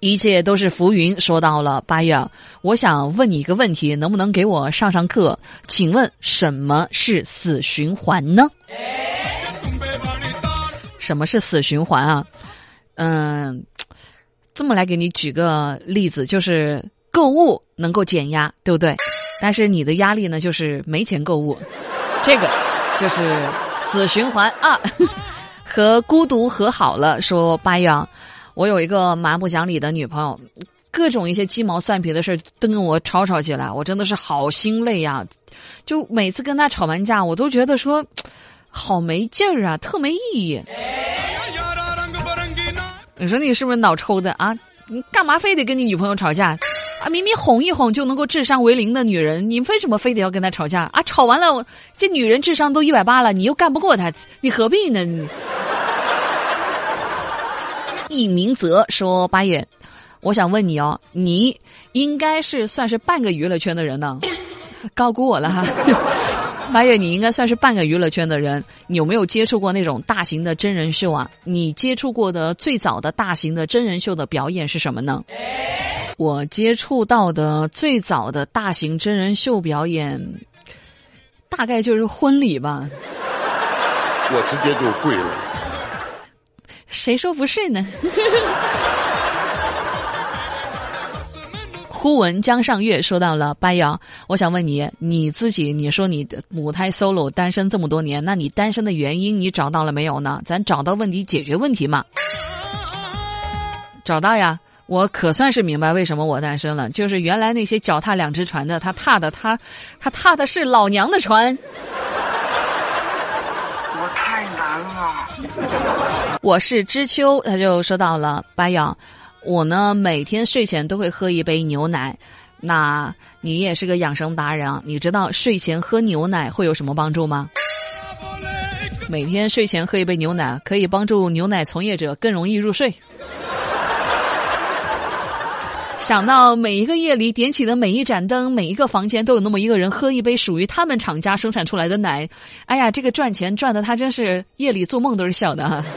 一切都是浮云。说到了八月，我想问你一个问题，能不能给我上上课？请问什么是死循环呢？什么是死循环啊？嗯，这么来给你举个例子，就是购物能够减压，对不对？但是你的压力呢，就是没钱购物，这个就是死循环啊。和孤独和好了，说八月。我有一个蛮不讲理的女朋友，各种一些鸡毛蒜皮的事儿都跟我吵吵起来，我真的是好心累呀！就每次跟她吵完架，我都觉得说，好没劲儿啊，特没意义。你说你是不是脑抽的啊？你干嘛非得跟你女朋友吵架？啊，明明哄一哄就能够智商为零的女人，你为什么非得要跟她吵架？啊，吵完了，这女人智商都一百八了，你又干不过她，你何必呢？易明泽说：“八月，我想问你哦，你应该是算是半个娱乐圈的人呢，高估我了哈。八月，你应该算是半个娱乐圈的人，你有没有接触过那种大型的真人秀啊？你接触过的最早的大型的真人秀的表演是什么呢？我接触到的最早的大型真人秀表演，大概就是婚礼吧。我直接就跪了。”谁说不是呢？忽闻江上月说到了八瑶，我想问你，你自己，你说你的母胎 solo 单身这么多年，那你单身的原因你找到了没有呢？咱找到问题解决问题嘛。找到呀，我可算是明白为什么我单身了，就是原来那些脚踏两只船的，他踏的他，他踏的是老娘的船。我太难了。我是知秋，他就说到了白药，我呢每天睡前都会喝一杯牛奶。那你也是个养生达人啊，你知道睡前喝牛奶会有什么帮助吗？每天睡前喝一杯牛奶，可以帮助牛奶从业者更容易入睡。想到每一个夜里点起的每一盏灯，每一个房间都有那么一个人喝一杯属于他们厂家生产出来的奶，哎呀，这个赚钱赚的他真是夜里做梦都是笑的哈。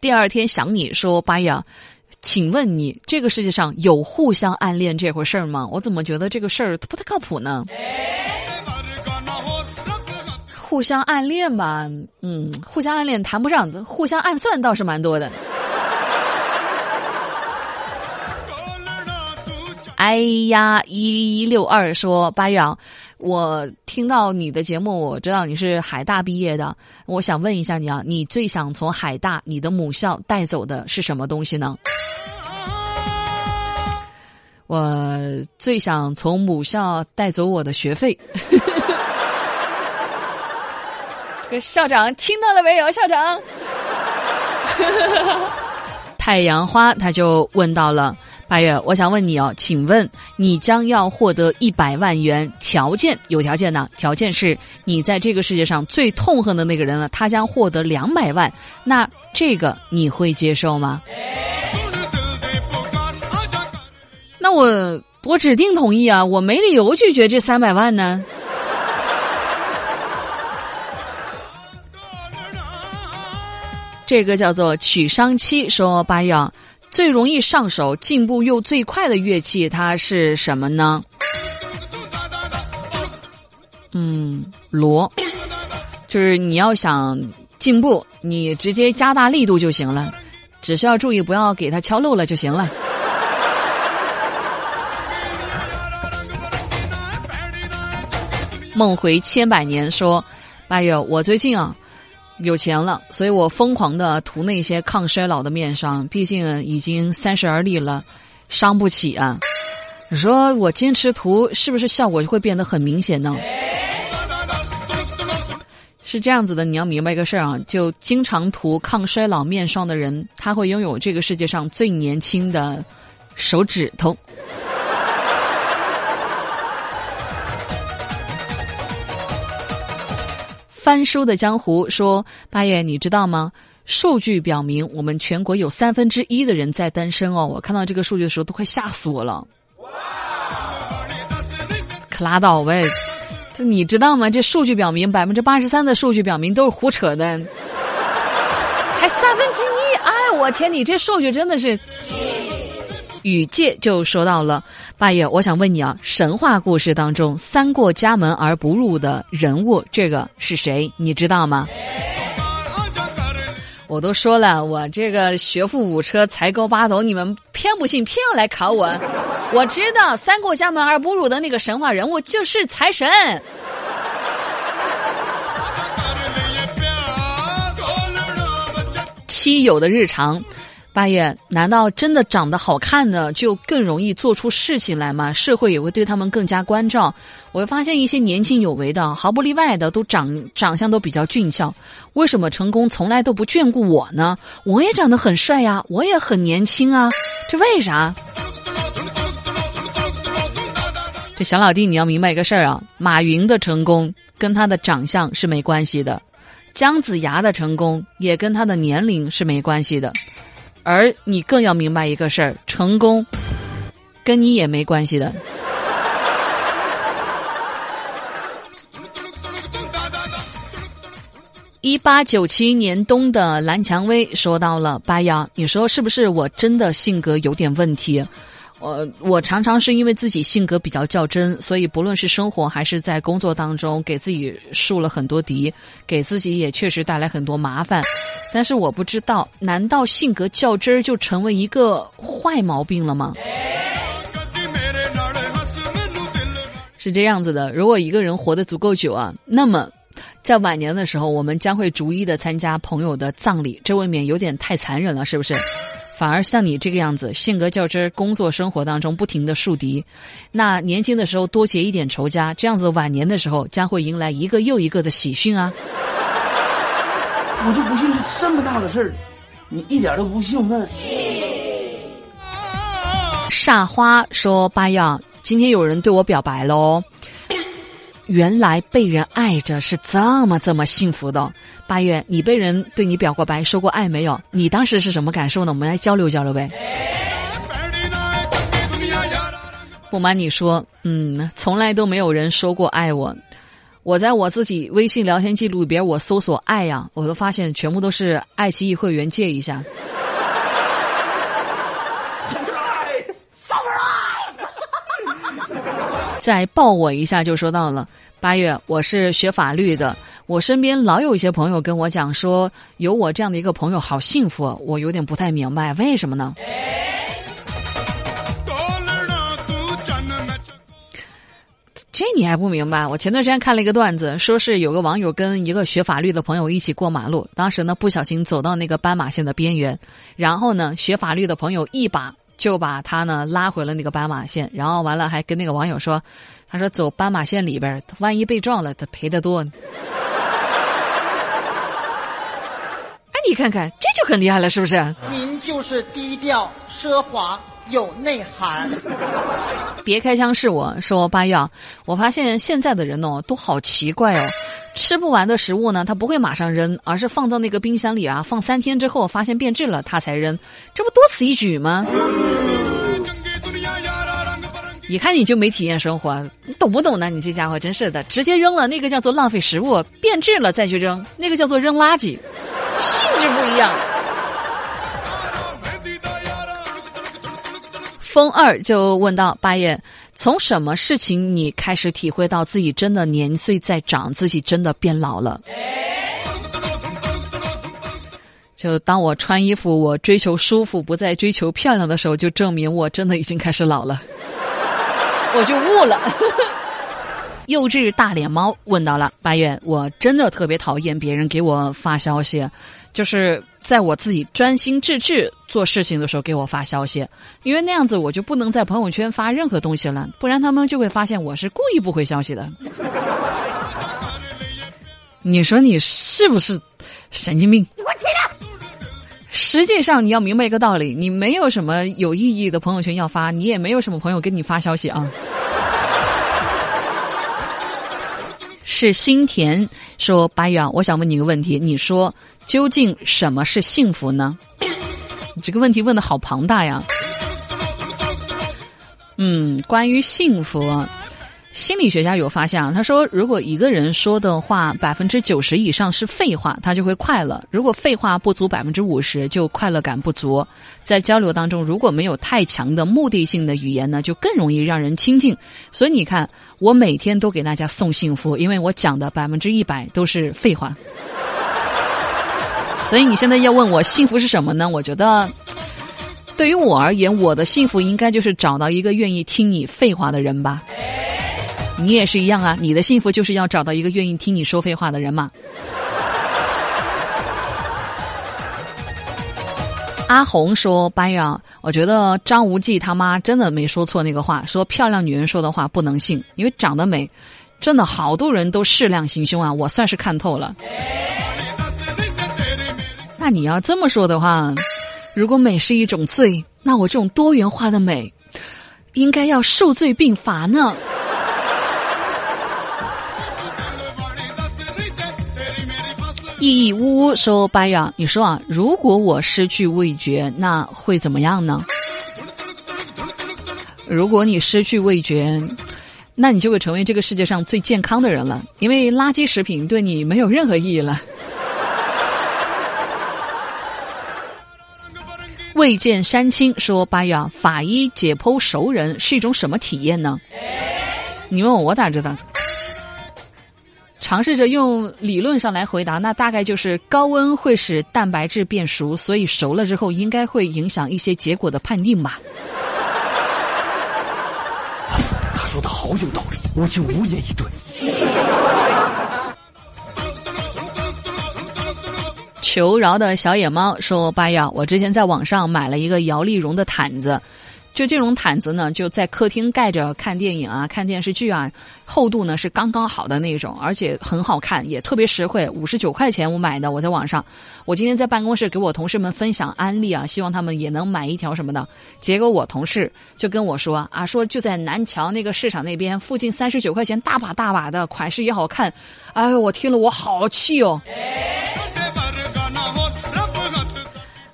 第二天想你说八月，请问你这个世界上有互相暗恋这回事儿吗？我怎么觉得这个事儿不太靠谱呢？互相暗恋吧，嗯，互相暗恋谈不上，互相暗算倒是蛮多的。哎呀，一六二说八月啊。我听到你的节目，我知道你是海大毕业的。我想问一下你啊，你最想从海大你的母校带走的是什么东西呢？我最想从母校带走我的学费。这个校长听到了没有？校长，太阳花他就问到了。八月，我想问你哦，请问你将要获得一百万元，条件有条件呢？条件是你在这个世界上最痛恨的那个人呢，他将获得两百万，那这个你会接受吗？那我我指定同意啊，我没理由拒绝这三百万呢。这个叫做曲商七说八月。最容易上手、进步又最快的乐器，它是什么呢？嗯，锣，就是你要想进步，你直接加大力度就行了，只需要注意不要给它敲漏了就行了。梦回千百年说：“八月，我最近啊。”有钱了，所以我疯狂的涂那些抗衰老的面霜。毕竟已经三十而立了，伤不起啊！你说我坚持涂，是不是效果就会变得很明显呢？是这样子的，你要明白一个事儿啊，就经常涂抗衰老面霜的人，他会拥有这个世界上最年轻的手指头。翻书的江湖说：“八月，你知道吗？数据表明，我们全国有三分之一的人在单身哦。我看到这个数据的时候，都快吓死我了。可拉倒呗！这你知道吗？这数据表明，百分之八十三的数据表明都是胡扯的。还三分之一，哎，我天，你这数据真的是。雨界就说到了，八爷，我想问你啊，神话故事当中三过家门而不入的人物，这个是谁？你知道吗？我都说了，我这个学富五车，才高八斗，你们偏不信，偏要来考我。我知道三过家门而不入的那个神话人物就是财神。妻友的日常。八月，难道真的长得好看的就更容易做出事情来吗？社会也会对他们更加关照。我会发现一些年轻有为的，毫不例外的都长长相都比较俊俏。为什么成功从来都不眷顾我呢？我也长得很帅呀，我也很年轻啊，这为啥？这小老弟，你要明白一个事儿啊，马云的成功跟他的长相是没关系的，姜子牙的成功也跟他的年龄是没关系的。而你更要明白一个事儿：成功跟你也没关系的。一八九七年冬的蓝蔷薇说到了：“八幺，你说是不是我真的性格有点问题？”我我常常是因为自己性格比较较真，所以不论是生活还是在工作当中，给自己树了很多敌，给自己也确实带来很多麻烦。但是我不知道，难道性格较真儿就成为一个坏毛病了吗？是这样子的，如果一个人活得足够久啊，那么在晚年的时候，我们将会逐一的参加朋友的葬礼，这未免有点太残忍了，是不是？反而像你这个样子，性格较真，工作生活当中不停的树敌，那年轻的时候多结一点仇家，这样子晚年的时候将会迎来一个又一个的喜讯啊！我就不信是这么大的事儿，你一点都不兴奋。煞花说：“八样，今天有人对我表白喽。”原来被人爱着是这么这么幸福的。八月，你被人对你表过白、说过爱没有？你当时是什么感受呢？我们来交流交流呗。不瞒你说，嗯，从来都没有人说过爱我。我在我自己微信聊天记录里边，我搜索“爱”呀，我都发现全部都是爱奇艺会员借一下。再抱我一下就说到了八月，我是学法律的，我身边老有一些朋友跟我讲说，有我这样的一个朋友好幸福，我有点不太明白为什么呢？这你还不明白？我前段时间看了一个段子，说是有个网友跟一个学法律的朋友一起过马路，当时呢不小心走到那个斑马线的边缘，然后呢学法律的朋友一把。就把他呢拉回了那个斑马线，然后完了还跟那个网友说：“他说走斑马线里边，万一被撞了，他赔的多。”哎，你看看，这就很厉害了，是不是？您就是低调奢华。有内涵，别开枪！是我说八月，我发现现在的人哦都好奇怪哦，吃不完的食物呢，他不会马上扔，而是放到那个冰箱里啊，放三天之后发现变质了，他才扔，这不多此一举吗？一看你就没体验生活，你懂不懂呢？你这家伙真是的，直接扔了，那个叫做浪费食物；变质了再去扔，那个叫做扔垃圾，性质不一样。风二就问到八爷，从什么事情你开始体会到自己真的年岁在长，自己真的变老了？就当我穿衣服，我追求舒服，不再追求漂亮的时候，就证明我真的已经开始老了。我就悟了。幼稚大脸猫问到了八月，我真的特别讨厌别人给我发消息，就是。在我自己专心致志做事情的时候，给我发消息，因为那样子我就不能在朋友圈发任何东西了，不然他们就会发现我是故意不回消息的。你说你是不是神经病？你给我起来。实际上你要明白一个道理，你没有什么有意义的朋友圈要发，你也没有什么朋友给你发消息啊。是心田说白宇啊，我想问你一个问题，你说。究竟什么是幸福呢？你这个问题问的好庞大呀。嗯，关于幸福，心理学家有发现啊，他说，如果一个人说的话百分之九十以上是废话，他就会快乐；如果废话不足百分之五十，就快乐感不足。在交流当中，如果没有太强的目的性的语言呢，就更容易让人亲近。所以你看，我每天都给大家送幸福，因为我讲的百分之一百都是废话。所以你现在要问我幸福是什么呢？我觉得，对于我而言，我的幸福应该就是找到一个愿意听你废话的人吧。你也是一样啊，你的幸福就是要找到一个愿意听你说废话的人嘛。阿红说：“班呀，我觉得张无忌他妈真的没说错那个话，说漂亮女人说的话不能信，因为长得美，真的好多人都适量行凶啊，我算是看透了。那你要这么说的话，如果美是一种罪，那我这种多元化的美，应该要数罪并罚呢。”意义呜呜说：“白羊，你说啊，如果我失去味觉，那会怎么样呢？如果你失去味觉，那你就会成为这个世界上最健康的人了，因为垃圾食品对你没有任何意义了。”未见山青说：“白羊，法医解剖熟人是一种什么体验呢？你问我，我咋知道？”尝试着用理论上来回答，那大概就是高温会使蛋白质变熟，所以熟了之后应该会影响一些结果的判定吧。他说的好有道理，我就无言以对。求饶的小野猫说：“八呀，我之前在网上买了一个摇粒绒的毯子。”就这种毯子呢，就在客厅盖着看电影啊、看电视剧啊，厚度呢是刚刚好的那种，而且很好看，也特别实惠，五十九块钱我买的。我在网上，我今天在办公室给我同事们分享安利啊，希望他们也能买一条什么的。结果我同事就跟我说啊，说就在南桥那个市场那边附近，三十九块钱大把大把的，款式也好看。哎呦，我听了我好气哦。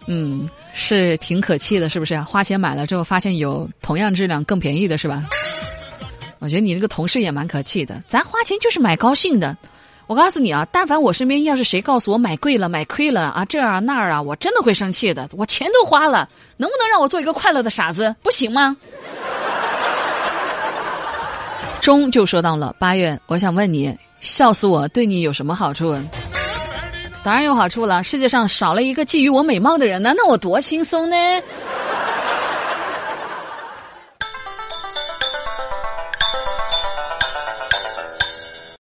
嗯。是挺可气的，是不是？花钱买了之后，发现有同样质量更便宜的，是吧？我觉得你那个同事也蛮可气的。咱花钱就是买高兴的。我告诉你啊，但凡我身边要是谁告诉我买贵了、买亏了啊，这儿啊那儿啊，我真的会生气的。我钱都花了，能不能让我做一个快乐的傻子？不行吗？中就说到了八月，我想问你，笑死我对你有什么好处？当然有好处了，世界上少了一个觊觎我美貌的人呢，那我多轻松呢！